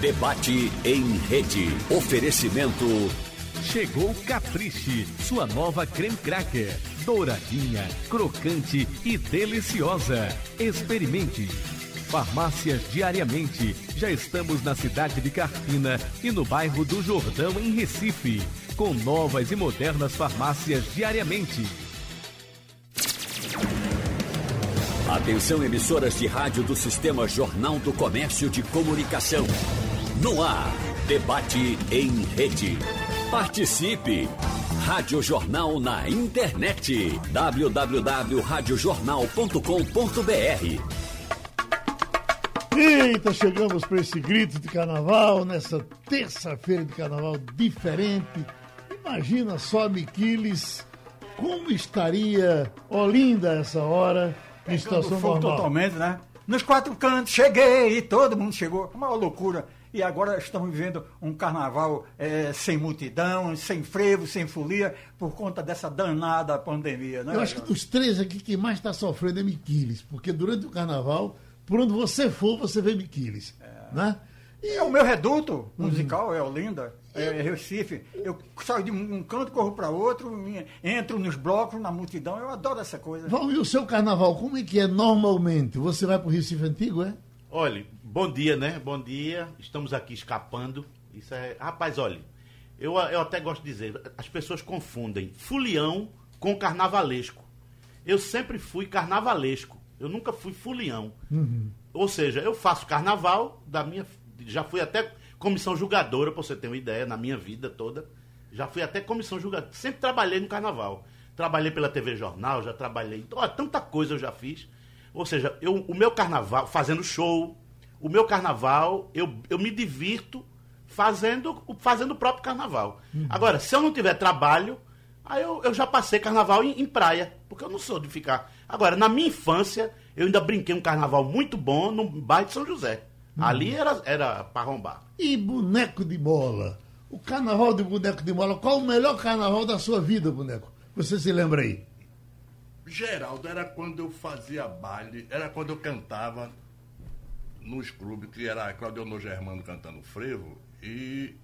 Debate em rede. Oferecimento. Chegou Capriche, sua nova creme cracker. Douradinha, crocante e deliciosa. Experimente. Farmácias diariamente. Já estamos na cidade de Carpina e no bairro do Jordão, em Recife. Com novas e modernas farmácias diariamente. Atenção, emissoras de rádio do Sistema Jornal do Comércio de Comunicação. No ar, debate em rede. Participe! Rádio Jornal na internet. www.radiojornal.com.br Eita, chegamos para esse grito de carnaval, nessa terça-feira de carnaval diferente. Imagina só, Miquiles, como estaria Olinda essa hora em situação fogo normal. totalmente, né? Nos quatro cantos, cheguei, e todo mundo chegou. Uma loucura. E agora estamos vivendo um carnaval eh, sem multidão, sem frevo, sem folia, por conta dessa danada pandemia, né? Eu acho que dos três aqui, quem mais está sofrendo é Miquiles, porque durante o carnaval, por onde você for, você vê Miquiles. Né? É o meu reduto musical, é Olinda, é Recife. Eu saio de um canto, corro para outro, entro nos blocos, na multidão. Eu adoro essa coisa. Val, e o seu carnaval, como é que é normalmente? Você vai para o Recife Antigo, é? Olha, bom dia, né? Bom dia. Estamos aqui escapando. Isso é. Rapaz, olha, eu, eu até gosto de dizer, as pessoas confundem fulião com carnavalesco. Eu sempre fui carnavalesco. Eu nunca fui fulião. Ou seja, eu faço carnaval da minha. Já fui até comissão julgadora, pra você ter uma ideia, na minha vida toda. Já fui até comissão julgadora. Sempre trabalhei no carnaval. Trabalhei pela TV Jornal, já trabalhei. Ó, tanta coisa eu já fiz. Ou seja, eu, o meu carnaval, fazendo show, o meu carnaval, eu, eu me divirto fazendo, o- fazendo o próprio carnaval. Agora, se eu não tiver trabalho, aí eu, eu já passei carnaval em, em praia, porque eu não sou de ficar. Agora, na minha infância, eu ainda brinquei um carnaval muito bom no bairro de São José. Ali era, era para arrombar. E boneco de bola? O carnaval de boneco de bola, qual o melhor carnaval da sua vida, boneco? Você se lembra aí? Geraldo, era quando eu fazia baile, era quando eu cantava nos clubes, que era Claudio Germano cantando frevo, e,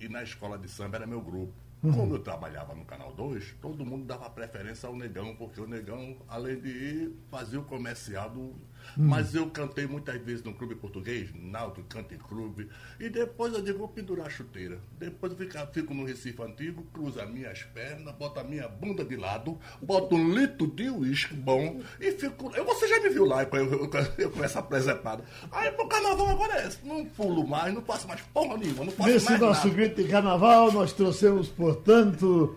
e na escola de samba era meu grupo. Como eu trabalhava no Canal 2, todo mundo dava preferência ao Negão, porque o Negão, além de ir, fazia o comercial do... Mas eu cantei muitas vezes no clube português, Naldo Cante Clube, e depois eu digo, vou pendurar a chuteira. Depois eu fico, fico no Recife Antigo, cruzo as minhas pernas, boto a minha bunda de lado, boto um litro de uísque bom e fico... Eu, você já me viu lá, eu, eu, eu com essa presepada. Aí pro carnaval agora é esse, não pulo mais, não faço mais porra nenhuma, não faço Nesse mais nosso nada. grito de carnaval, nós trouxemos, portanto,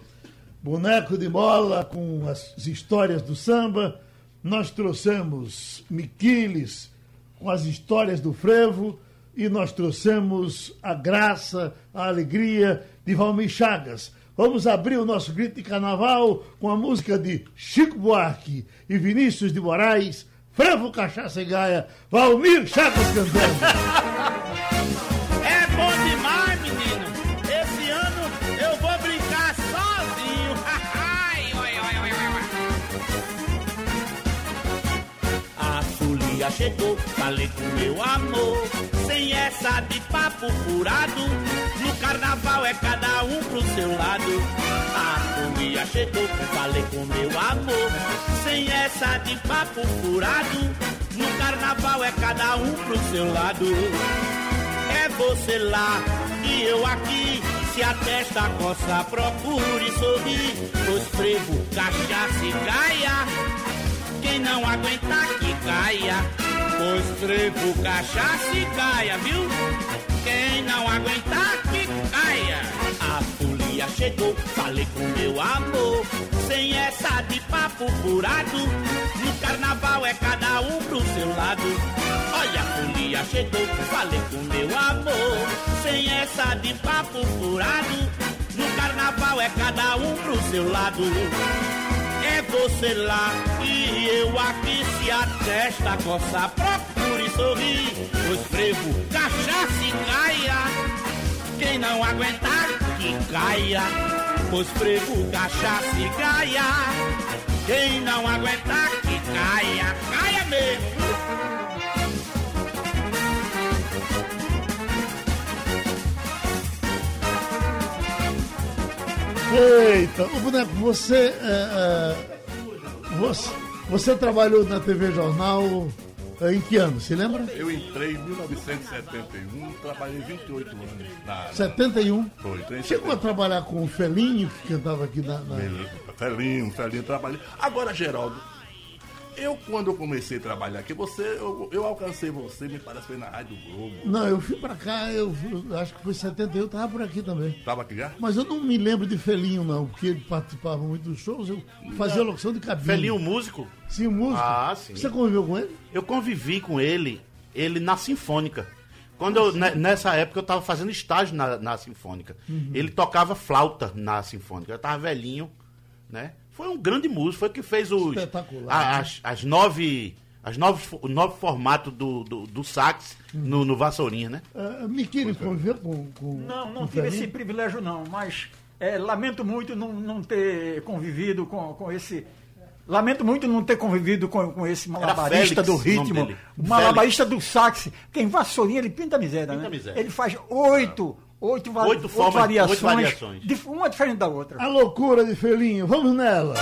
boneco de bola com as histórias do samba. Nós trouxemos Miquiles com as histórias do frevo. E nós trouxemos a graça, a alegria de Valmir Chagas. Vamos abrir o nosso grito de carnaval com a música de Chico Buarque e Vinícius de Moraes, Frevo Cachaça e Gaia, Valmir Chagas cantando. chegou, falei com meu amor. Sem essa de papo furado, no carnaval é cada um pro seu lado. A folia chegou, falei com meu amor. Sem essa de papo furado, no carnaval é cada um pro seu lado. É você lá e eu aqui. Se a testa coça, procure sorrir. Pois frevo, cachaça e gaia. Quem não aguentar caia. Pois frevo, cachaça e gaia, viu? Quem não aguentar que caia. A folia chegou, falei com meu amor. Sem essa de papo furado. No carnaval é cada um pro seu lado. Olha, a folia chegou, falei com meu amor. Sem essa de papo furado. No carnaval é cada um pro seu lado. É você lá e eu aqui se a testa coça, procure sorrir, pois frevo, cachaça e caia. Quem não aguentar, que caia, pois frevo, cachaça e caia. Quem não aguentar, que caia, caia mesmo. Eita, o boneco, você, é, é, você. Você trabalhou na TV Jornal é, em que ano? Se lembra? Eu entrei em 1971, trabalhei 28 anos na área. 71. Foi, entrei Chegou a trabalhar com o Felinho, que cantava aqui na. na... Felinho, Felinho, trabalhei. Agora, Geraldo, eu quando eu comecei a trabalhar aqui, você, eu, eu alcancei você, me parece foi na Rádio Globo. Não, eu fui pra cá, eu, acho que foi 71, eu tava por aqui também. Tava aqui já? Mas eu não me lembro de Felinho, não, porque ele participava muito dos shows, eu fazia locução de cabine. Felinho músico? Sim, músico. Ah, sim. Você conviveu com ele? Eu convivi com ele, ele na Sinfônica. Quando eu, ne- nessa época eu estava fazendo estágio na, na Sinfônica. Ele tocava flauta na Sinfônica. Eu estava velhinho, né? Foi um grande músico, foi que fez os Espetacular, as, as nove as novos o novo formato do, do, do sax no, no Vassourinha, né? Uh, Miquiri conviveu com, com Não, com não o tive esse privilégio não, mas é, lamento muito não, não ter convivido com, com esse. Lamento muito não ter convivido com, com esse malabarista Félix, do ritmo, o malabarista do sax, tem vassourinha, ele pinta miséria, Pinta né? miséria. Ele faz oito, oito, va- Oito formas- variações, oito variações. uma diferente da outra. A loucura de Felinho, vamos nela.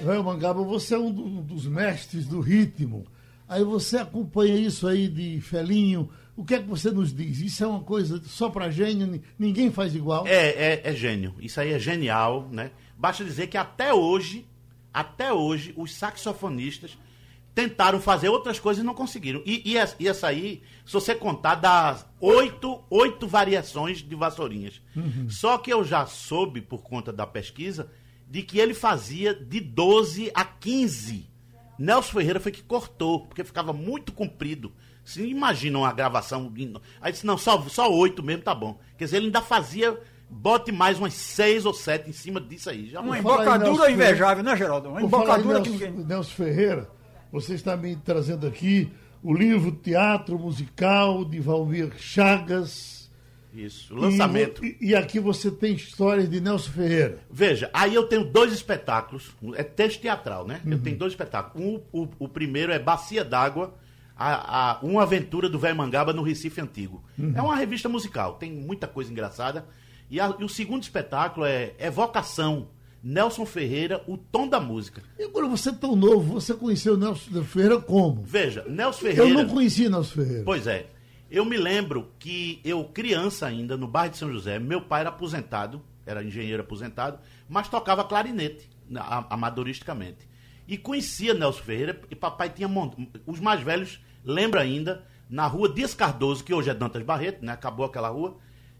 Velho Mangaba, você é um do- dos mestres do ritmo. Aí você acompanha isso aí de Felinho. O que é que você nos diz? Isso é uma coisa só pra gênio, ni- ninguém faz igual. É, é, é gênio. Isso aí é genial, né? Basta dizer que até hoje, até hoje, os saxofonistas tentaram fazer outras coisas e não conseguiram. E, e, essa- e essa aí, se você contar, dá oito, oito variações de vassourinhas. Só que eu já soube, por conta da pesquisa, de que ele fazia de 12 a 15. Nelson Ferreira foi que cortou, porque ficava muito comprido. Você imagina uma gravação. Aí disse, não, só, só oito mesmo tá bom. Quer dizer, ele ainda fazia. Bote mais umas seis ou sete em cima disso aí. Já Uma embocadura invejável, né, Geraldo? Uma embocadura que Nelson, ninguém. Nelson Ferreira, você está me trazendo aqui o livro Teatro Musical de Valmir Chagas. Isso, lançamento. E, e aqui você tem histórias de Nelson Ferreira. Veja, aí eu tenho dois espetáculos, é texto teatral, né? Uhum. Eu tenho dois espetáculos. Um, o, o primeiro é Bacia d'Água, a, a- uma aventura do Velho Mangaba no Recife Antigo. Uhum. É uma revista musical, tem muita coisa engraçada. E, a- e o segundo espetáculo é Evocação, Nelson Ferreira, o tom da música. E agora você é tão novo, você conheceu Nelson Ferreira como? Veja, Nelson Eu Ferreira. não conhecia Nelson Ferreira. Pois é. Eu me lembro que eu, criança ainda, no bairro de São José, meu pai era aposentado, era engenheiro aposentado, mas tocava clarinete, amadoristicamente. E conhecia Nelson Ferreira, e papai tinha. mont- Os mais velhos lembram ainda, na rua Dias Cardoso, que hoje é Dantas Barreto, né? Acabou aquela rua,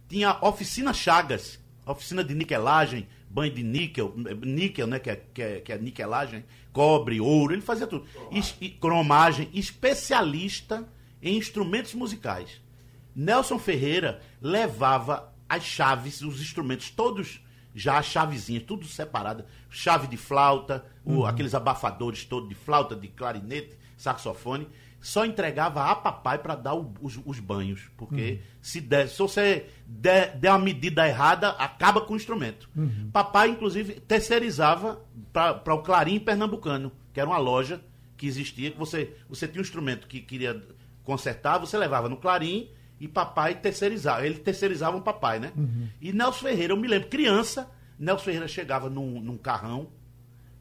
tinha oficina Chagas, oficina de niquelagem, banho de níquel, níquel, né? Que é, que é, que é niquelagem, cobre, ouro, ele fazia tudo. Es- e cromagem, especialista em instrumentos musicais. Nelson Ferreira levava as chaves, os instrumentos todos já as chavezinhas, tudo separado, chave de flauta, o- aqueles abafadores todos de flauta, de clarinete, saxofone, só entregava a papai para dar o- os, os banhos, porque se der, se você der, der uma medida errada, acaba com o instrumento. Papai inclusive terceirizava para o Clarim Pernambucano, que era uma loja que existia, que você, você tinha um instrumento que queria consertar, você levava no Clarim e papai terceirizava. Ele terceirizava o papai, né? E Nelson Ferreira, eu me lembro, criança, Nelson Ferreira chegava num, num carrão,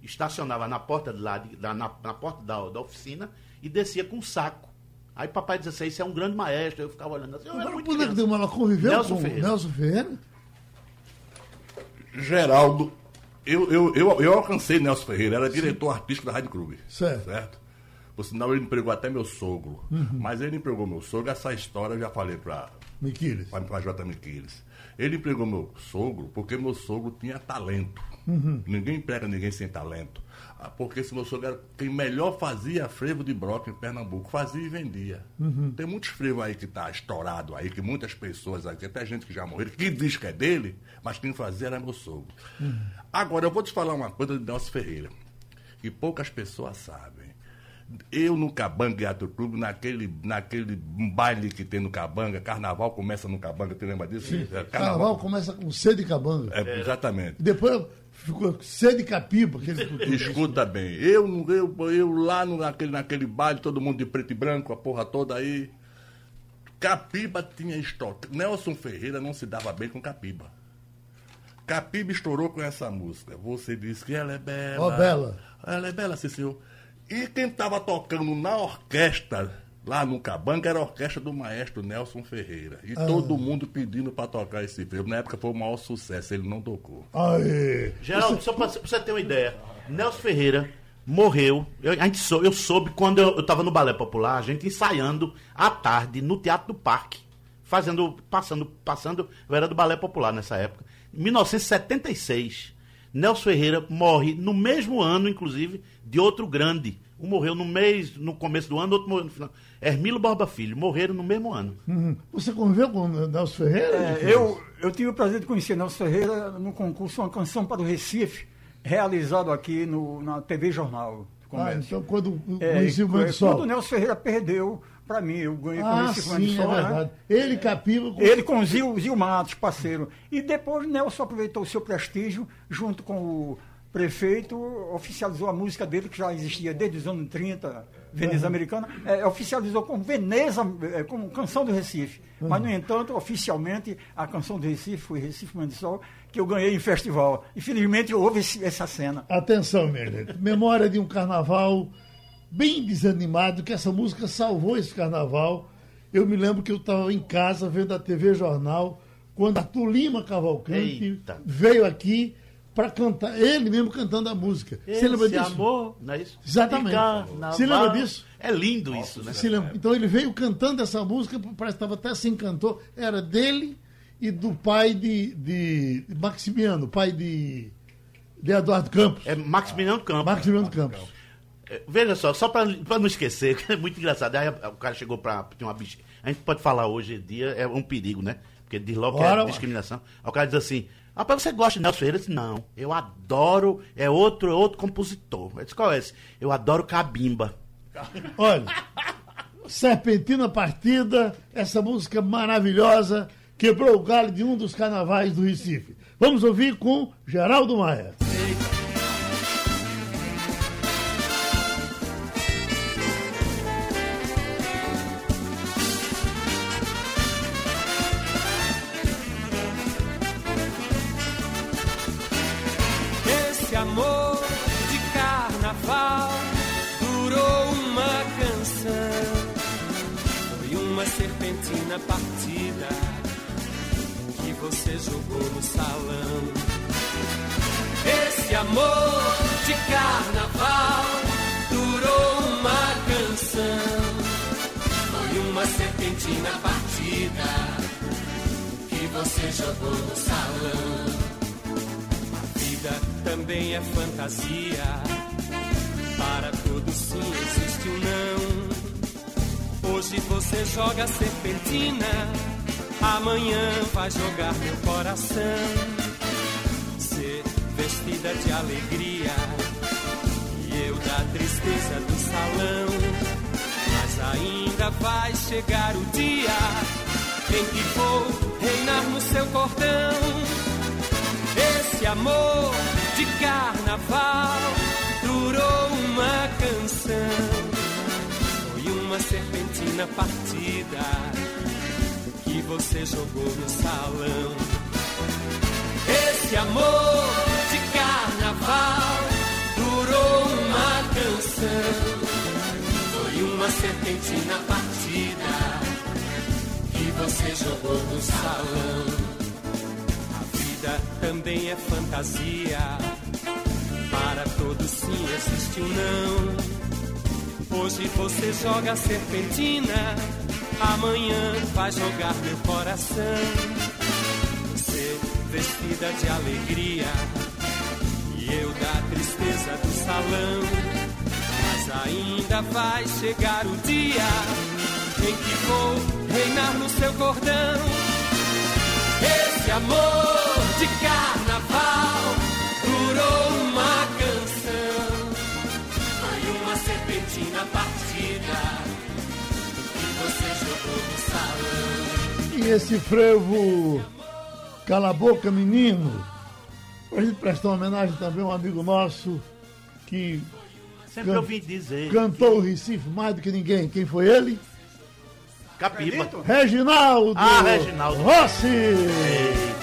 estacionava na porta, de lá, de- da, na, na porta da, da oficina e descia com um saco. Aí papai dizia assim, isso é um grande maestro. Eu ficava olhando assim, eu era Agora, muito quando é que criança. deu uma conviveu Nelson com Ferreira. Nelson Ferreira? Geraldo, eu, eu, eu, eu alcancei Nelson Ferreira, era diretor artístico da Rádio Clube. Certo. Por sinal, ele empregou até meu sogro. Uhum. Mas ele empregou meu sogro, essa história eu já falei para Miquiles. a J. Miquiles. Ele empregou meu sogro porque meu sogro tinha talento. Uhum. Ninguém emprega ninguém sem talento. Ah, Porque esse meu sogro era quem melhor fazia frevo de broca em Pernambuco. Fazia e vendia. Uhum. Tem muitos frevos aí que tá estourado aí, que muitas pessoas aqui, até gente que já morreu, que diz que é dele, mas quem fazia era meu sogro. Uhum. Agora, eu vou te falar uma coisa de Nelson Ferreira, que poucas pessoas sabem. Eu no Cabanga Teatro Clube, naquele, naquele baile que tem no Cabanga, carnaval começa no Cabanga, tu lembra disso? É, Carnaval começa com C de Cabanga. É, exatamente. Depois ficou C de Capiba. Aquele... Escuta bem, eu, eu, eu lá no, naquele, naquele baile, todo mundo de preto e branco, a porra toda aí. Capiba tinha estoque. Nelson Ferreira não se dava bem com Capiba. Capiba estourou com essa música. Você disse que ela é bela. Ó, bela. Ela é bela, sim, senhor. E quem estava tocando na orquestra, lá no Cabanga, era a orquestra do maestro Nelson Ferreira. E todo mundo pedindo para tocar esse filme. Na época foi o maior sucesso, ele não tocou. Aê. Geraldo, só pra, pra você ter uma ideia, Nelson Ferreira morreu. Eu, a gente sou, eu soube quando eu, eu tava no Balé Popular, a gente ensaiando à tarde no Teatro do Parque. Fazendo, passando, passando, eu era do Balé Popular nessa época. Em 1976, Nelson Ferreira morre no mesmo ano, inclusive, de outro grande. Um morreu no mês, no começo do ano, outro morreu no final. Hermílio Borba Filho, morreram no mesmo ano. Uhum. Você conviveu com o Nelson Ferreira? É, eu, eu tive o prazer de conhecer Nelson Ferreira no concurso Uma Canção para o Recife, realizado aqui no, na TV Jornal Ah, então quando É, conheci o Grande quando Sol. o Nelson Ferreira perdeu, para mim, eu ganhei Ah, conheci o Grande sim, é Sol, né? verdade. Ele e Capiba. com- Ele com o Zil, Zil Matos, parceiro. E depois Nelson aproveitou o seu prestígio, junto com o prefeito, oficializou a música dele, que já existia desde os anos 30, Veneza Americana, é, oficializou como Veneza, é, como Canção do Recife. Mas, no entanto, oficialmente, a Canção do Recife foi Recife Mãe de Sol, que eu ganhei em festival. Infelizmente, houve esse- essa cena. Atenção, minha gente. Memória de um carnaval bem desanimado, que essa música salvou esse carnaval. Eu me lembro que eu estava em casa vendo a TV Jornal, quando Arthur Lima Cavalcante Eita. veio aqui para cantar, ele mesmo cantando a música. Você lembra Esse disso? amor, não é isso? Exatamente. Carnaval. Você lembra disso? É lindo isso, né? Se lembra? Então ele veio cantando essa música, parece que estava até sem cantor. Era dele e do pai de, de Maximiano, pai de. de Eduardo Campos. É Maximiliano Campos. Maximiliano Campos. É, Veja só, só pra não esquecer, que é muito engraçado. Aí o cara chegou pra. Tem uma bicha. A gente pode falar hoje em dia, é um perigo, né? Porque diz logo que é discriminação. Aí o cara diz assim: Rapaz, você gosta de Nelson Ferreira? Eu disse, não, eu adoro, é outro, outro compositor. Eu disse, qual é esse? Eu adoro Cabimba. Olha, Serpentina Partida, essa música maravilhosa, quebrou o galho de um dos carnavais do Recife. Vamos ouvir com Geraldo Maia. Partida que você jogou no salão. Esse amor de carnaval durou uma canção. Foi uma serpentina partida que você jogou no salão. A vida também é fantasia. Para todos sim existe um não. Hoje você joga serpentina, amanhã vai jogar meu coração. Ser vestida de alegria e eu da tristeza do salão. Mas ainda vai chegar o dia em que vou reinar no seu cordão. Esse amor de carnaval durou uma canção. Foi uma serpentina partida que você jogou no salão. Esse amor de carnaval durou uma canção. Foi uma serpentina partida que você jogou no salão. A vida também é fantasia. Para todos sim existe um não. Hoje você joga serpentina, amanhã vai jogar meu coração. Você vestida de alegria e eu da tristeza do salão. Mas ainda vai chegar o dia em que vou reinar no seu cordão. Esse amor de carnaval serpentina partida que você jogou no salão. E esse frevo Cala a Boca Menino, pra gente prestar uma homenagem também a um amigo nosso que Sempre Can- ouvi dizer. cantou o Recife mais do que ninguém. Quem foi ele? Capiba. Reginaldo! Ah, Reginaldo. Rossi! Eita,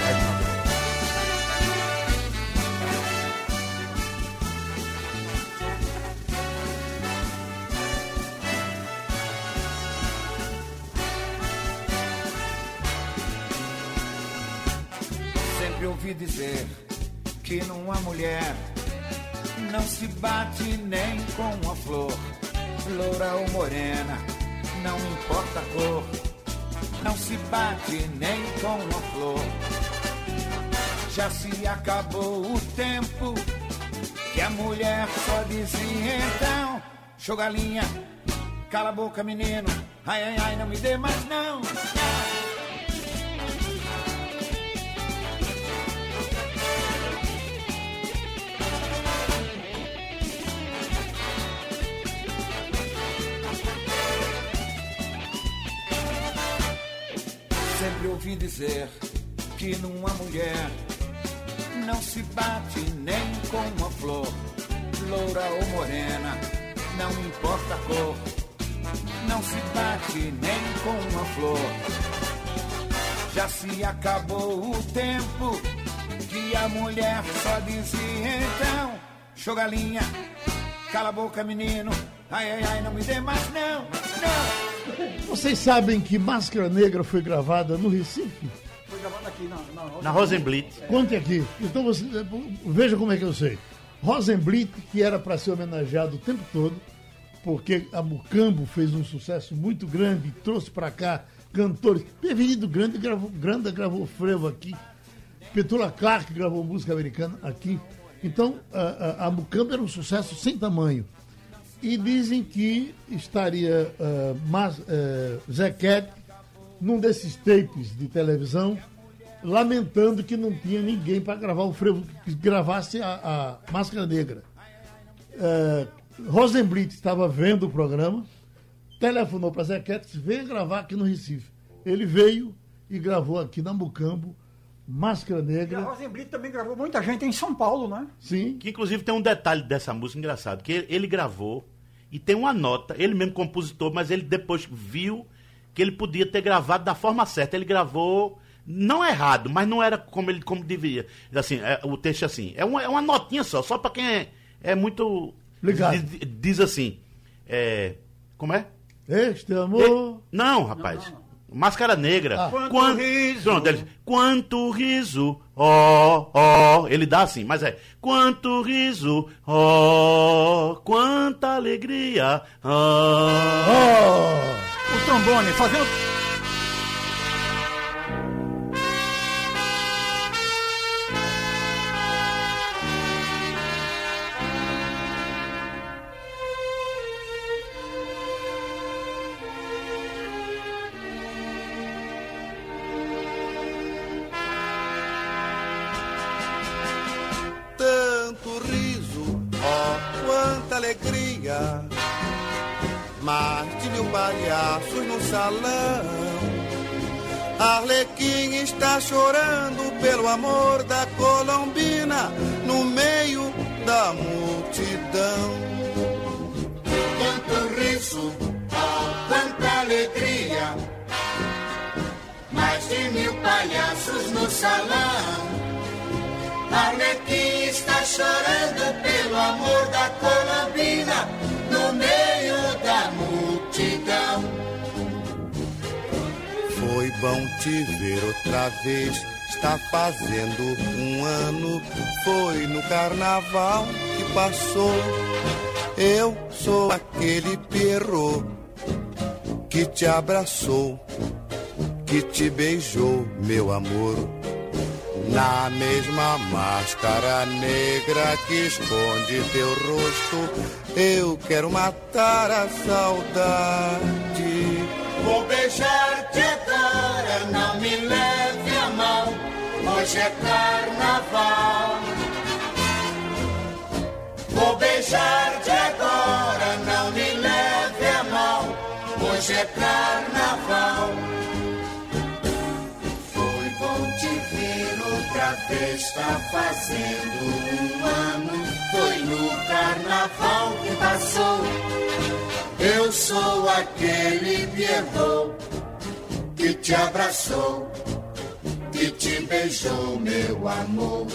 mulher. Não se bate nem com uma flor, loura ou morena, não importa a cor, não se bate nem com uma flor. Já se acabou o tempo que a mulher só dizia então, show galinha, cala a boca menino, ai ai ai, não me dê mais não. Ouvi dizer que numa mulher não se bate nem com uma flor, loura ou morena, não importa a cor, não se bate nem com uma flor. Já se acabou o tempo que a mulher só dizia então, show galinha, cala a boca menino, ai ai ai, não me dê mais não, não. Vocês sabem que Máscara Negra foi gravada no Recife? Foi gravado aqui na, na, Na Rosenblit. Conte aqui. Então você veja como é que eu sei. Rosenblit, que era para ser homenageado o tempo todo, porque a Mucambo fez um sucesso muito grande, trouxe para cá cantores. Prevenido Grande gravou, Granda gravou frevo aqui. Petula Clark gravou música americana aqui. Então, a, a, a Mucambo era um sucesso sem tamanho. E dizem que estaria uh, mas, uh, Zequete num desses tapes de televisão, lamentando que não tinha ninguém para gravar o frevo, que gravasse a, a Máscara Negra. Uh, Rosenblit estava vendo o programa, telefonou para Zequete disse, venha gravar aqui no Recife. Ele veio e gravou aqui na Mucambo Máscara Negra. E a Rosenblit também gravou muita gente em São Paulo, né? Sim. Que inclusive tem um detalhe dessa música engraçado, que ele, ele gravou e tem uma nota, ele mesmo compositor, mas ele depois viu que ele podia ter gravado da forma certa. Ele gravou não errado, mas não era como ele como deveria. Assim, é, o texto é assim, é uma, é uma notinha só, só para quem é, é muito Ligado. Diz, diz assim, é, como é? Este amor. Não, rapaz. Máscara Negra. Ah. Quanto riso. Pronto, ele diz, quanto riso, ó, ó. Ele dá assim, mas é. Quanto riso, ó. Quanta alegria, ó. Oh! O trombone fazendo. Arlequim está chorando pelo amor da Colombina no meio da multidão. Quanto riso, oh, quanta alegria. Mais de mil palhaços no salão. Arlequim está chorando pelo amor da Colombina no meio da multidão. Foi bom te ver outra vez. Está fazendo um ano. Foi no carnaval que passou. Eu sou aquele perro que te abraçou, que te beijou, meu amor. Na mesma máscara negra que esconde teu rosto, eu quero matar a saudade. Vou beijar-te agora, não me leve a mão. Hoje é carnaval. Vou beijar-te agora, não me leve a mão. Hoje é carnaval. Foi bom te ver outra vez, está fazendo um ano. Foi no carnaval que passou. Eu sou aquele Pierrot que te abraçou, que te beijou, meu amor.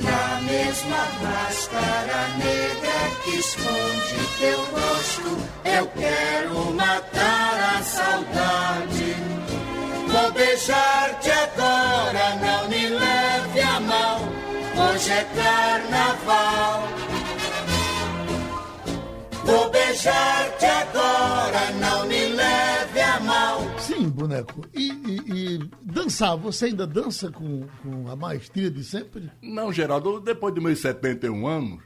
Na mesma máscara negra que esconde teu rosto, eu quero matar a saudade. Vou beijar-te agora, não me leve a mão. Hoje é carnaval. Beijar-te agora, não me leve a mão. Sim, boneco. E, e- e dançar, você ainda dança com, com a maestria de sempre? Não, Geraldo, depois de meus 71 anos,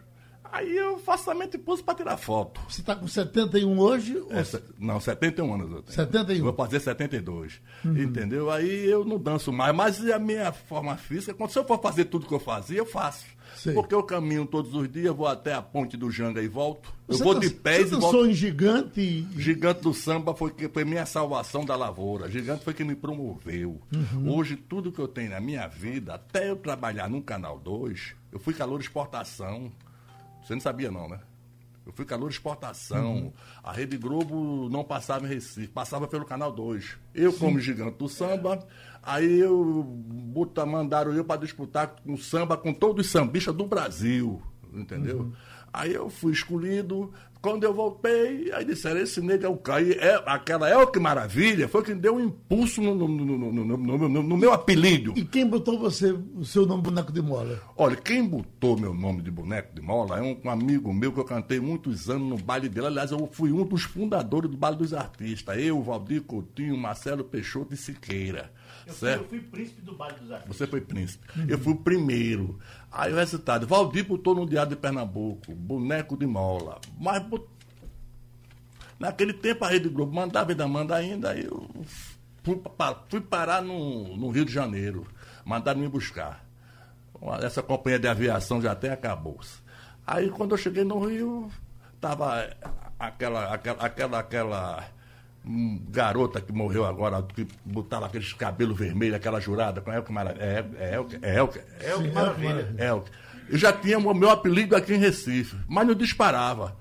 aí eu faço somente pulso para tirar foto. Você está com 71 hoje? ou- É, não, 71 anos eu tenho. 71. Vou fazer 72. Uhum. Entendeu? Aí eu não danço mais. Mas a minha forma física, quando se eu for fazer tudo que eu fazia, eu faço. Sei. Porque eu caminho todos os dias, vou até a ponte do Janga e volto. Você eu vou dan- de pés Você e dançou volto. em gigante. Gigante do samba foi, que, foi minha salvação da lavoura. Gigante foi quem me promoveu. Uhum. Hoje, tudo que eu tenho na minha vida, até eu trabalhar no Canal 2, eu fui calor de exportação. Você não sabia, não, né? Eu fui calor de exportação. Uhum. A Rede Globo não passava em Recife, passava pelo Canal 2. Eu, como gigante do samba, aí eu bota, mandaram eu para disputar com samba com todos os sambistas do Brasil. Entendeu? Uhum. Aí eu fui escolhido. Quando eu voltei, aí disseram, esse negro é o Caí. É, aquela é o que maravilha, foi quem deu um impulso no, no- no- no- no- no- no- no meu apelido. E quem botou você, o seu nome boneco de mola? Olha, quem botou meu nome de boneco de mola é um, um amigo meu que eu cantei muitos anos no baile dele. Aliás, eu fui um dos fundadores do Baile dos Artistas. Eu, Valdir Coutinho, Marcelo Peixoto e Siqueira. certo? Eu fui príncipe do baile dos artistas. Você foi príncipe. Eu fui o primeiro. Aí o resultado, Valdir botou no Diário de Pernambuco, boneco de mola. Mas naquele tempo a Rede Globo mandava e ainda manda ainda, aí eu fui, pa- fui parar no, no Rio de Janeiro. Mandaram me buscar. Essa companhia de aviação já até acabou. Aí quando eu cheguei no Rio, tava aquela, aquela, aquela, aquela hum, garota que morreu agora, que botava aqueles cabelos vermelhos, aquela jurada, com Elke Maravilha. É, é Elke, é Elke. É que maravilha. Elke. Eu já tinha o meu apelido aqui em Recife, mas não disparava.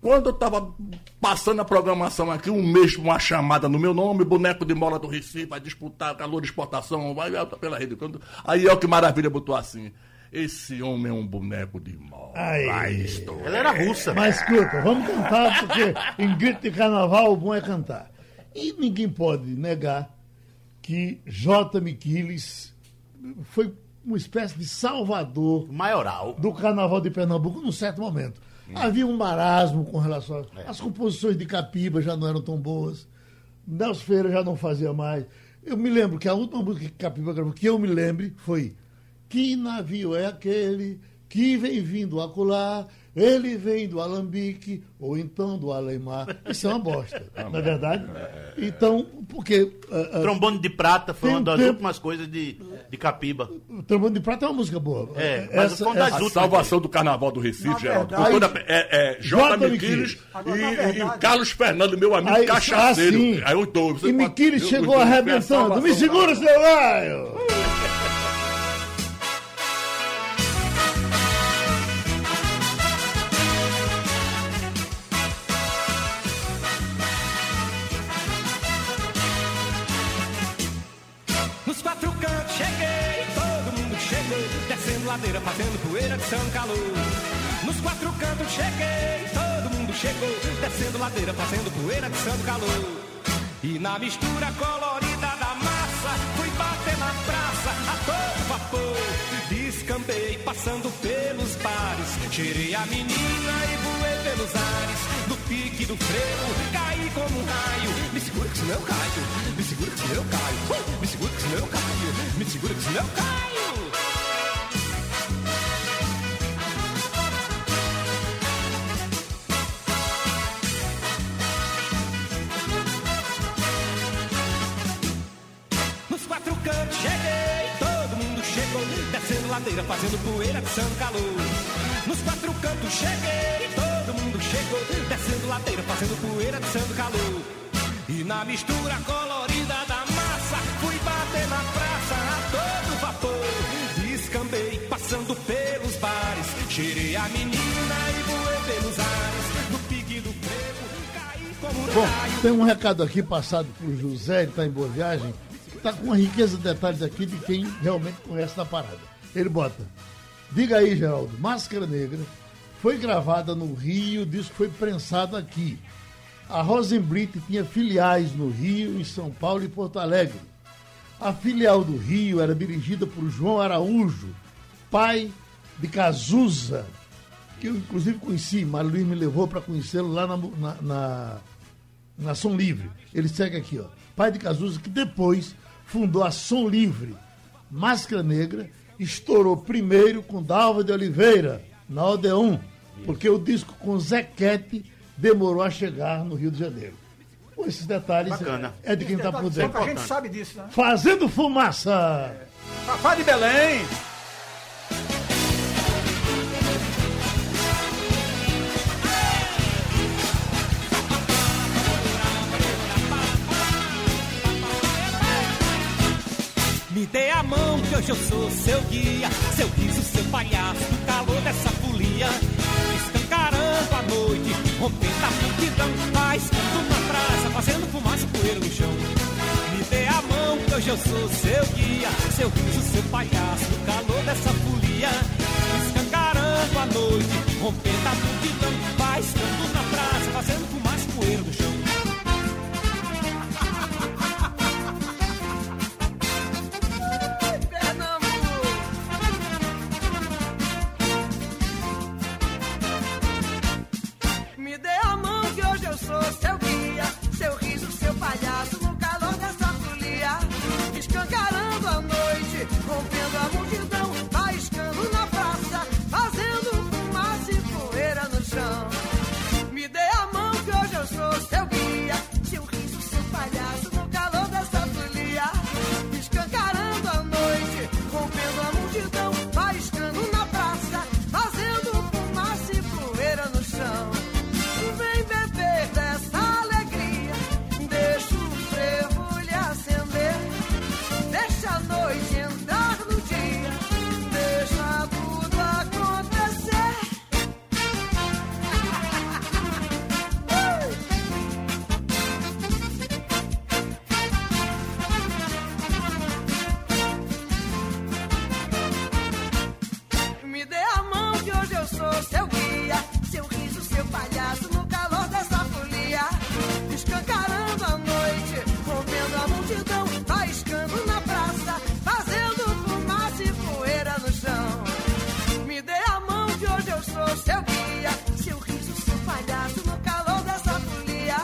Quando eu estava passando a programação aqui, um mês uma chamada no meu nome, boneco de mola do Recife, vai disputar calor de exportação, vai vai pela rede. Quando- Aí é o que maravilha botou assim. Esse homem é um boneco de mola. Ai. Vai, estou. Ela era russa. Mas escuta, vamos cantar, porque em grito de carnaval o bom é cantar. E ninguém pode negar que J. Miquiles foi uma espécie de salvador Maioral. do carnaval de Pernambuco num certo momento. Havia um marasmo com relação às composições de Capiba já não eram tão boas. Nelson Feira já não fazia mais. Eu me lembro que a última música que Capiba gravou, que eu me lembre, foi Que navio é aquele que vem vindo acolá? Ele vem do Alambique ou então do Alemar. Isso é uma bosta, não é verdade? Então, porque ah, ah, Trombone de Prata foi uma um das tempo- últimas coisas de, de Capiba. o Trombone de Prata é uma música boa. É, mas foi uma das A últimas. salvação do carnaval do Recife, Na Geraldo. verdade- toda- é, é. Miquiles e, e- Carlos Fernando, meu amigo Aí, cachaceiro. assim, Aí eu tô. você E Miquiles chegou arrebentando. a Me segura, seu raio! Nos quatro cantos cheguei, todo mundo chegou, descendo ladeira, fazendo poeira São Calor. E na mistura colorida da massa, fui bater na praça a todo vapor. Descambei, passando pelos bares, cheirei a menina e voei pelos ares. No pique do frevo, caí como um raio. Me segura que senão eu caio, me segura que senão eu caio. Uh, Me segura que senão eu caio, me segura que senão eu caio. Ladeira, fazendo poeira de São Calor. Nos quatro cantos cheguei, todo mundo chegou, descendo ladeira, fazendo poeira de São Calor. E na mistura colorida da massa, fui bater na praça a todo vapor. Descambei, passando pelos bares, cheirei a menina e voei pelos ares. No pique do frevo, caí como um Bom, raio. tem um recado aqui passado por José, ele está em Boa Viagem, está com uma riqueza de detalhes aqui de quem realmente conhece da parada. Ele bota, diga aí, Geraldo, Máscara Negra foi gravada no Rio, o disco foi prensado aqui. A Rosenblit tinha filiais no Rio, em São Paulo e Porto Alegre. A filial do Rio era dirigida por João Araújo, pai de Cazuza, que eu inclusive conheci, Mário Luiz me levou para conhecê-lo lá na, na, na, na Som Livre. Ele segue aqui, ó. Pai de Cazuza, que depois fundou a Som Livre. Máscara Negra estourou primeiro com Dalva de Oliveira, na Odeon, porque o disco com Zequete demorou a chegar no Rio de Janeiro. Pô, esses detalhes Bacana. é de quem está por Só que dentro. a gente sabe disso, né? Fazendo fumaça! Fafá de Belém. Me dê a mão que hoje eu sou seu guia, seu riso, seu palhaço, o calor dessa folia. Escancarando a noite, rompendo a multidão, paiscando na praça, fazendo fumaça poeira no chão. Me dê a mão que hoje eu sou seu guia, seu riso, seu palhaço, o calor dessa folia. Escancarando a noite, rompendo a multidão, achou seu guia, seu riso, seu palhaço no calor dessa folia.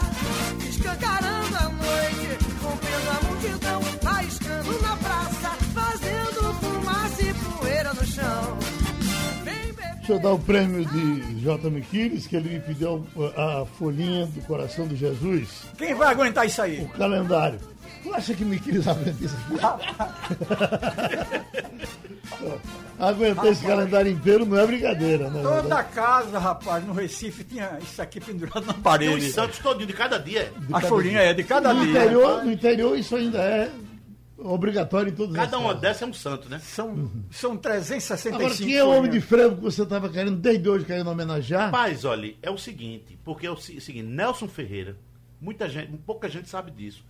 Escancarando a noite, rompendo a multidão, Raiscando na praça, fazendo fumaça e poeira no chão. Deixa eu dar o prêmio de J. Miquiles, que ele me pediu uh, a folhinha do coração de Jesus. Quem vai aguentar isso aí? O calendário. Tu acha que Miquiles aguenta isso aqui? Aguentar esse calendário inteiro não é brincadeira, né? Toda casa, rapaz, no Recife tinha isso aqui pendurado na parede. os santos todinho de cada dia. A folhinha é de cada No dia. interior, no interior isso ainda é obrigatório em todos os Cada uma dessas é um santo, né? São, são 365 Agora, quem é o homem de frevo que você estava querendo desde hoje querendo homenagear? Rapaz, olha, é o seguinte, porque é o se- seguinte, Nelson Ferreira, muita gente, pouca gente sabe disso.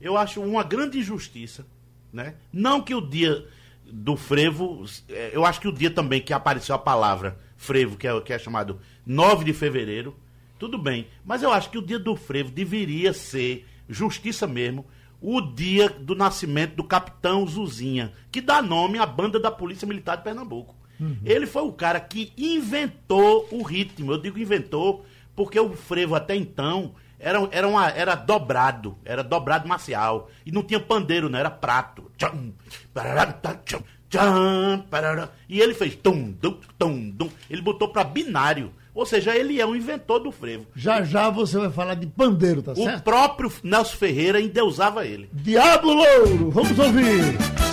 Eu acho uma grande injustiça, né? Não que o dia do frevo, eh, eu acho que o dia também que apareceu a palavra frevo, que é, que é chamado 9 de fevereiro, tudo bem, mas eu acho que o dia do frevo deveria ser, justiça mesmo, o dia do nascimento do capitão Zuzinha, que dá nome à banda da Polícia Militar de Pernambuco. Ele foi o cara que inventou o ritmo. Eu digo inventou porque o frevo até então era, era, uma, era dobrado, era dobrado marcial. E não tinha pandeiro, não, era prato. Tcham, parará, tá, tcham, tcham, parará. E ele fez tum, dum, tum, dum. Ele botou para binário. Ou seja, ele é um inventor do frevo. Já já você vai falar de pandeiro, tá O certo? próprio Nelson Ferreira endeusava ele. Diabo Louro, vamos ouvir.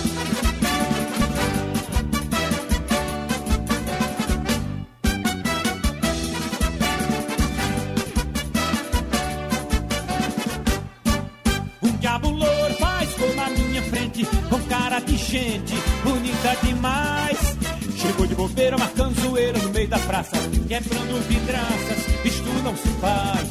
Gente bonita demais. Chegou de bobeira, marcando zoeira no meio da praça, quebrando vidraças, isto não se faz.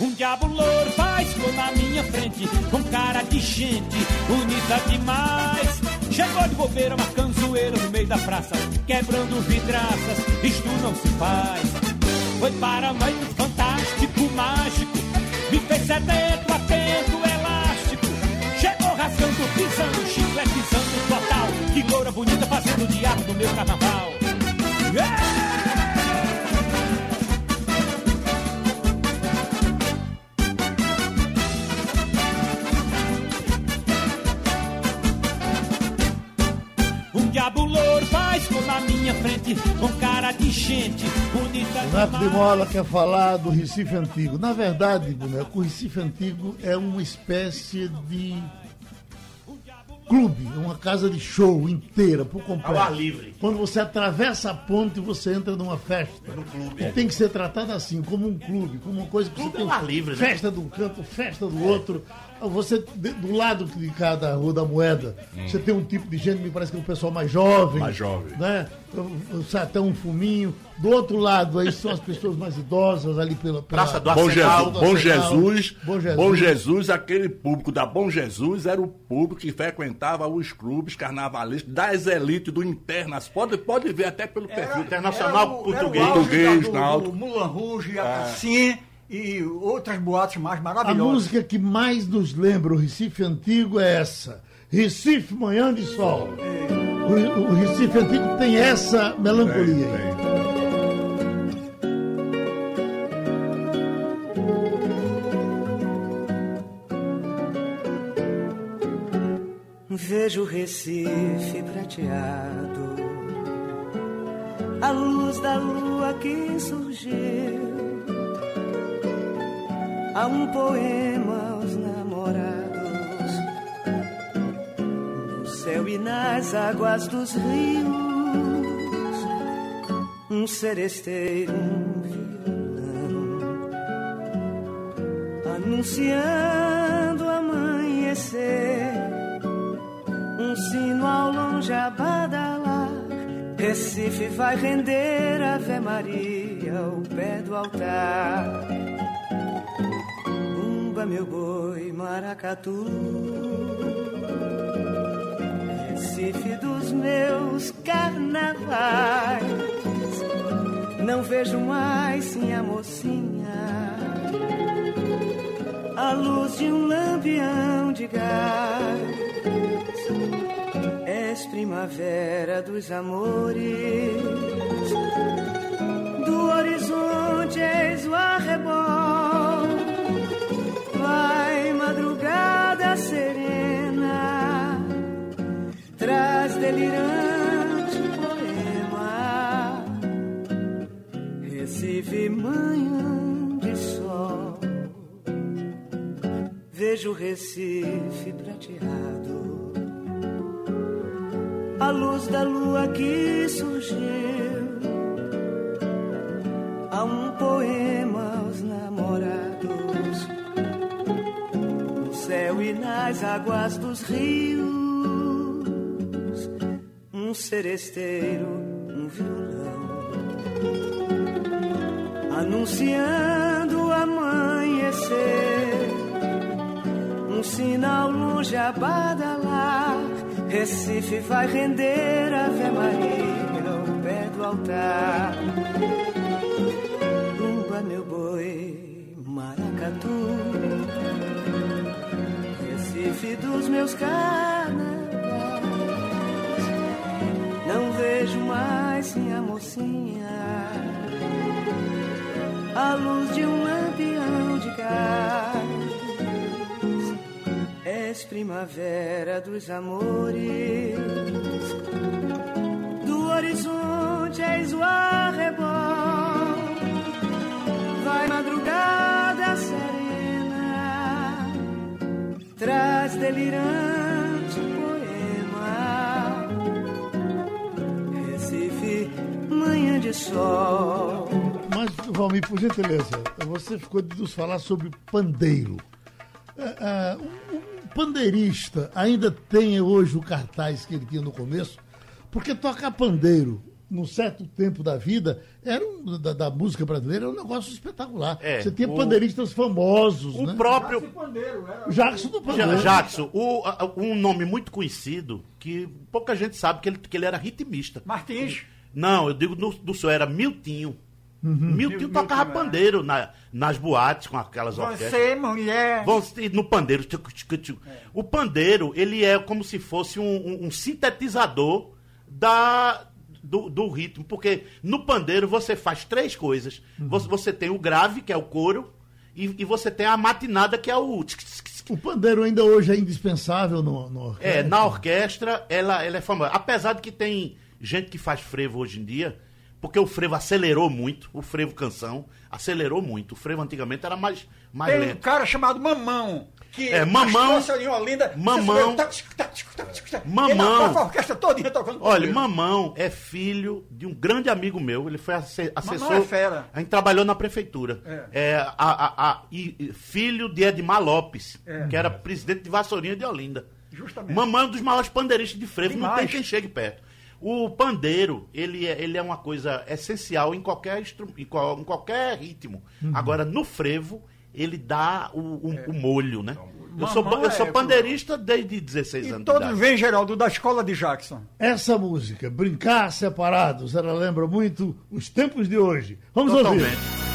Um diabo louro cor na minha frente, com cara de gente bonita demais. Chegou de bobeira, marcando zoeira no meio da praça, quebrando vidraças, isto não se faz. Foi para muito fantástico, mágico, me fez sedento, atento, elástico. Chegou rasgando, pisando, chicletizando. Que loura bonita fazendo o diabo do meu carnaval. Yeah! Um diabo louro faz com na minha frente, com cara de gente bonita Renato de. Mola quer falar do Recife Antigo. Na verdade, boneco, o Recife Antigo é uma espécie de clube, uma casa de show inteira, por completo. Ao ar livre. Quando você atravessa a ponte, você entra numa festa. No clube. E tem que ser tratado assim, como um clube, como uma coisa que Clube você tem é ao ar livre, né? festa de um canto, festa do outro. Você, do lado de cada Rua da Moeda, você tem um tipo de gente, me parece que é um pessoal mais jovem. Mais jovem. Né? Até um fuminho. Do outro lado, aí são as pessoas mais idosas ali pela. pela Praça do Bom, Arsenal, Jesus, Bom Jesus, Bom Jesus. Bom Jesus, aquele público da Bom Jesus era o público que frequentava os clubes carnavalistas das elites do Internas. Pode, pode ver até pelo perfil. Internacional Era o- português. Era o Português, da- do, náutico. do Mulan Rouge, a Cassim e outras boates mais A maravilhosas. música que mais nos lembra o Recife Antigo é essa. Recife Manhã de Sol. O, o Recife Antigo tem essa melancolia. aí. Vejo o Recife prateado, a luz da lua que surgiu. Há um poema aos céu e nas águas dos rios. Um seresteiro, um violão, anunciando amanhecer um sino ao longe a badalar. Recife vai render Ave Maria ao pé do altar. Bumba meu boi, maracatu. Meus carnavais. Não vejo mais sim a mocinha. A luz de um lampião de gás. És primavera dos amores, do horizonte és o arrebol. Vejo Recife prateado. A luz da lua que surgiu. Há um poema aos namorados. No céu e nas águas dos rios. Um seresteiro, um violão. Anunciando o amanhecer um sinal longe a badalar. Recife vai render Ave Maria ao pé do altar. Lumba meu boi, maracatu. Recife dos meus carnavais. Não vejo mais minha mocinha. A luz de um lampião de gás És primavera dos amores, do horizonte és o arrebol. Vai madrugada serena, traz delirante poema. Recife, manhã de sol. Mas, Valmir, por gentileza, você ficou de nos falar sobre pandeiro. Um, um pandeirista ainda tem hoje o cartaz que ele tinha no começo, porque tocar pandeiro num certo tempo da vida era um, da, da música brasileira era um negócio espetacular. É, Você tinha o- pandeiristas famosos, O né? próprio O Jackson do pandeiro. Ja- Jackson, o- um nome muito conhecido que pouca gente sabe que ele, que ele era ritmista. Martins. Não, eu digo do, do senhor, era Miltinho. Miltinho Mil- tocava Miltinho, é. pandeiro na- nas boates com aquelas orquestras. Você, mulher. Você, no pandeiro. tchuc, tchuc, tchuc. O pandeiro, ele é como se fosse um, um- um sintetizador da, do, do ritmo. Porque no pandeiro você faz três coisas. Você, você tem o grave, que é o coro, e, e você tem a matinada, que é o. O pandeiro ainda hoje é indispensável no, no É, na orquestra, ela, ela é famosa. Apesar de que tem gente que faz frevo hoje em dia, porque o frevo acelerou muito, o frevo canção acelerou muito. O frevo antigamente era mais, mais Tem um lento. cara chamado Mamão. Que É, Mamão- de Olinda, Mamão- Mamão- a orquestra tocando Olha. Mamão é filho de um grande amigo meu. Ele foi asse- assessor. é fera. A gente trabalhou na prefeitura. É. a, a- a- e- filho de Edmar Lopes, É. que era presidente de Vassourinha de Olinda. Justamente. Mamão é um dos maiores pandeiristas de frevo, não tem Demais. quem chegue perto. O pandeiro, ele é, ele é uma coisa essencial em qualquer, em, qual- em qualquer ritmo. Uhum. Agora, no frevo, ele dá o, o- o molho, né? Eu sou, eu sou é- pandeirista desde 16 E anos todos vêm, Geraldo, da escola de Jackson. Essa música, Brincar Separados, ela lembra muito os tempos de hoje. Vamos Totalmente. ouvir.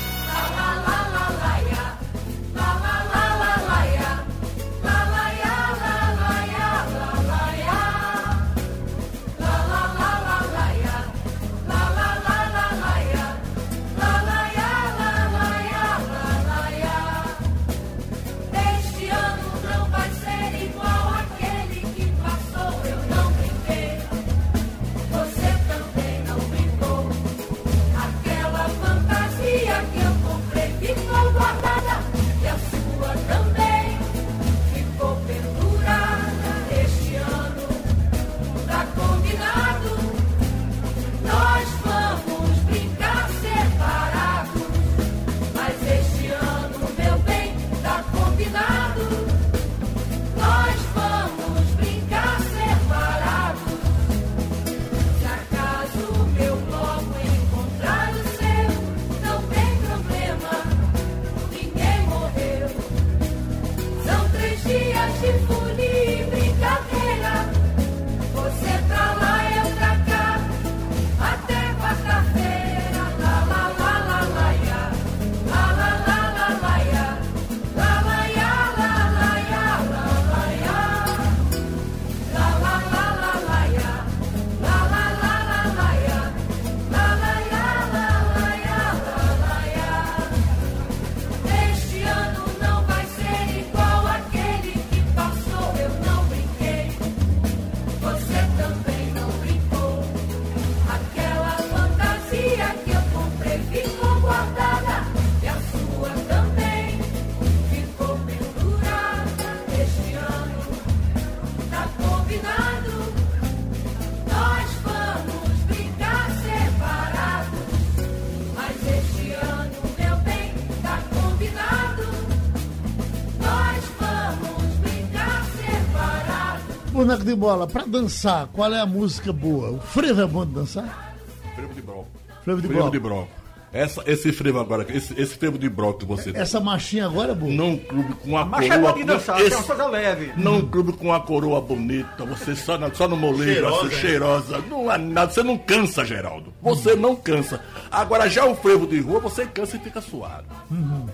Boneco de bola, pra dançar, qual é a música boa? O frevo é bom de dançar? Frevo de broco. Frevo de Frevo bloco. de broco. Essa, esse frevo agora, esse, esse frevo de broco que você Essa marchinha agora é boa. Num clube com a é coroa. bom de dançar, esse- é uma coisa leve. Num clube com a coroa bonita, você só, na, só no moleiro, Cheirosa, assim, né? cheirosa. Não há nada, você não cansa, Geraldo. Você não cansa. Agora, já o frevo de rua, você cansa e fica suado.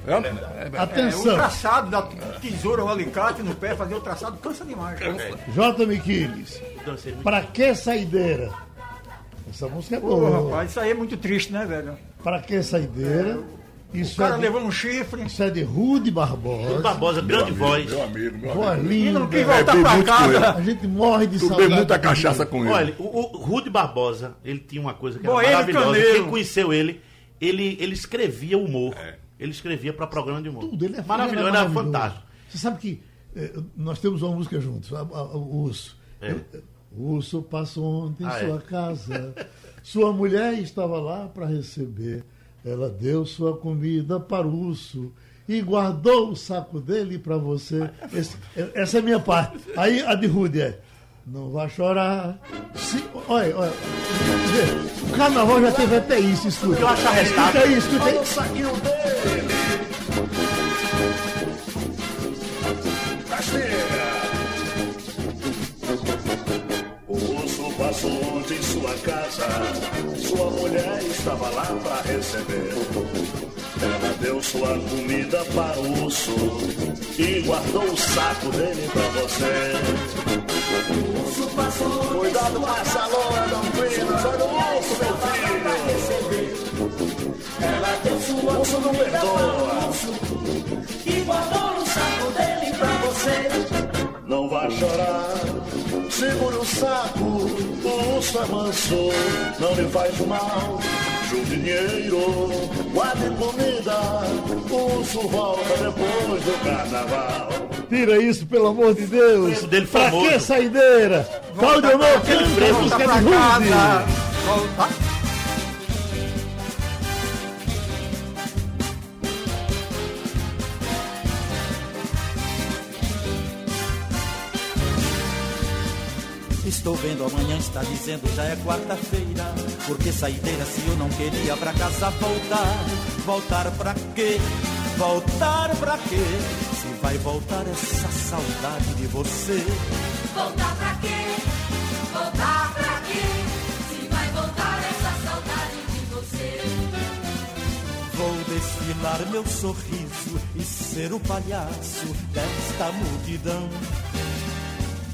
É, é, é, É, o Atenção, traçado da tesoura ou alicate no pé, fazer o traçado cansa demais. J. Miquiles, pra que saideira? Essa música é Pô, boa. rapaz, isso aí é muito triste, né, velho? Pra que saideira? O Isso cara é, de, levou um chifre isso é de Rude Barbosa. Barbosa, meu grande amigo, voz. Meu amigo, meu Voz amigo. e não linda. quis voltar É, pra ele. casa. A gente morre de Tomei saudade. muita cachaça com ele. Olha, o, o Rude Barbosa, ele tinha uma coisa que era maravilhosa. Caneiro. Quem conheceu ele, ele, ele escrevia humor. É. Ele escrevia para programa de humor. Tudo, ele é maravilhoso, ele era maravilhoso. fantástico. Você sabe que eh, nós temos uma música juntos, a- a- o Urso. É. Eu- O urso passou ontem em Ah, é. sua casa. Sua mulher estava lá para receber. Ela deu sua comida para o urso e guardou o saco dele para você. Esse- essa é a minha parte. Aí a de Rude é. Não vai chorar. Se, olha, olha. O carnaval já teve até isso, escuta. Eu acho arrestado. Escuta aí, escuta aí. O urso passou sua casa. Sua mulher estava lá para receber. Ela deu sua comida para o urso e guardou o saco dele para você. Cuidado com essa loura, Dombrinas. Olha o urso, meu filho. Ela deu sua urso não perdoa. E guardou o saco dele pra você. Não vai chorar, segure o saco, urso é manso, não lhe faz mal. Junte dinheiro, guarde comida, o urso volta depois do carnaval. Tira isso, pelo amor de Deus. dele pra famoso. que saideira? Cláudio Amor, aquele frevo Volta música pra de casa. Volta. Está dizendo já é quarta-feira. Porque saideira se eu não queria pra casa voltar. Voltar pra quê? Voltar pra quê? Se vai voltar essa saudade de você. Voltar pra quê? Voltar pra quê? Se vai voltar essa saudade de você. Vou desfilar meu sorriso e ser o palhaço desta multidão.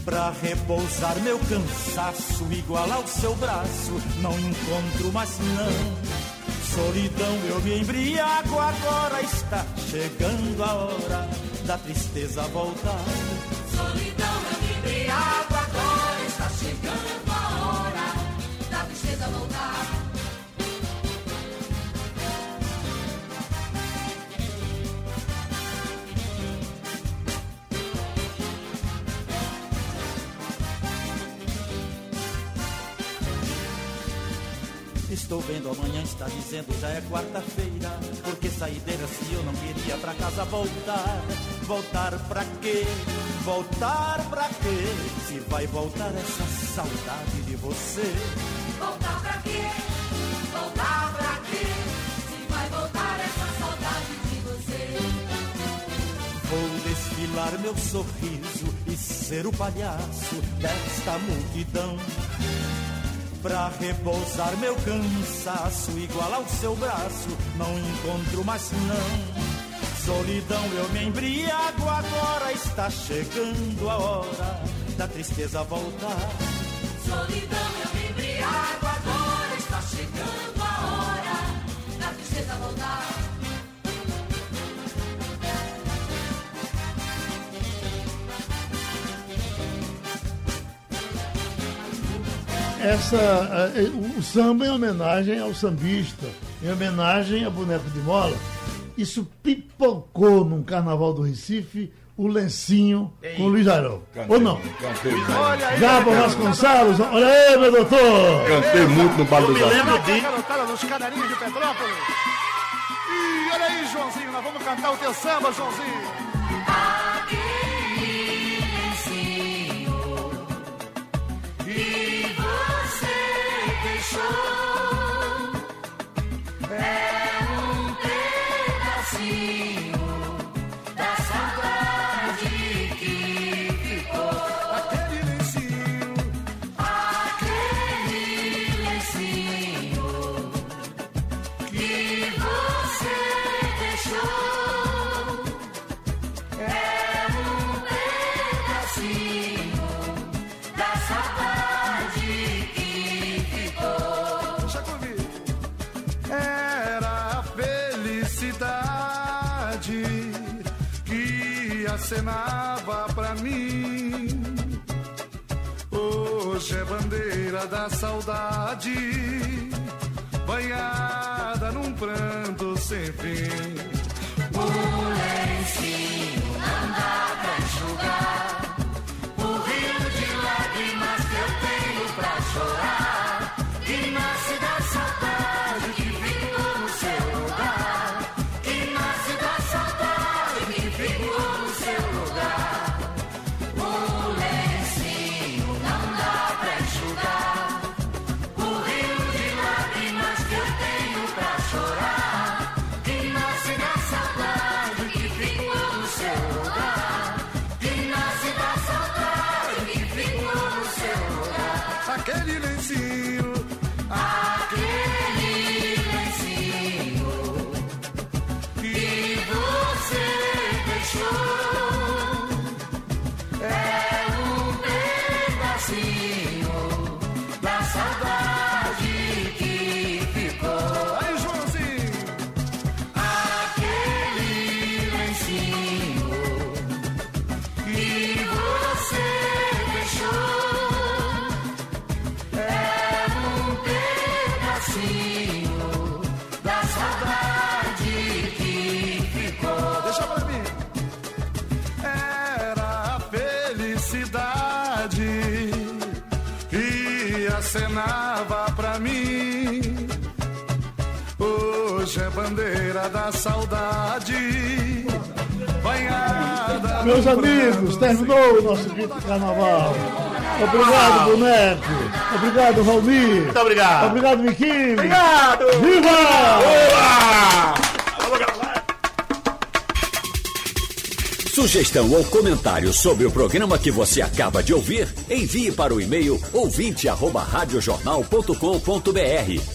Pra repousar meu cansaço, igual ao seu braço, não encontro mais não. Solidão eu me embriago, agora está chegando a hora da tristeza voltar. Solidão eu me embriago agora. Está chegando a hora da tristeza voltar. Estou vendo amanhã, está dizendo já é quarta-feira. Porque saideira se eu não queria pra casa voltar. Voltar pra quê? Voltar pra quê? Se vai voltar essa saudade de você. Voltar pra quê? Voltar pra quê? Se vai voltar essa saudade de você. Vou desfilar meu sorriso e ser o palhaço desta multidão. Pra repousar meu cansaço, igual ao seu braço, não encontro mais não. Solidão eu me embriago, agora está chegando a hora da tristeza voltar. Solidão eu me embriago Essa, o samba em homenagem ao sambista, em homenagem a Boneco de Mola. Isso pipocou num carnaval do Recife, o lencinho com o Luiz Arão. Ou não? Cantei, Gabo Vasconcelos, olha aí, meu doutor! cantei muito no Baile Eu dos me Artistas. lembro de. garotada dos canarinhos de Petrópolis. E olha aí, Joãozinho, nós vamos cantar o teu samba, Joãozinho. Hey. saudade, banhada num pranto sem fim. saudade. Meus amigos, terminou o nosso quinto carnaval. Obrigado, boneco. Obrigado, Valmir. Muito obrigado. Obrigado, Miquinho. Obrigado. Viva! Boa! Sugestão ou comentário sobre o programa que você acaba de ouvir, envie para o e-mail ouvinte@radiojornal.com.br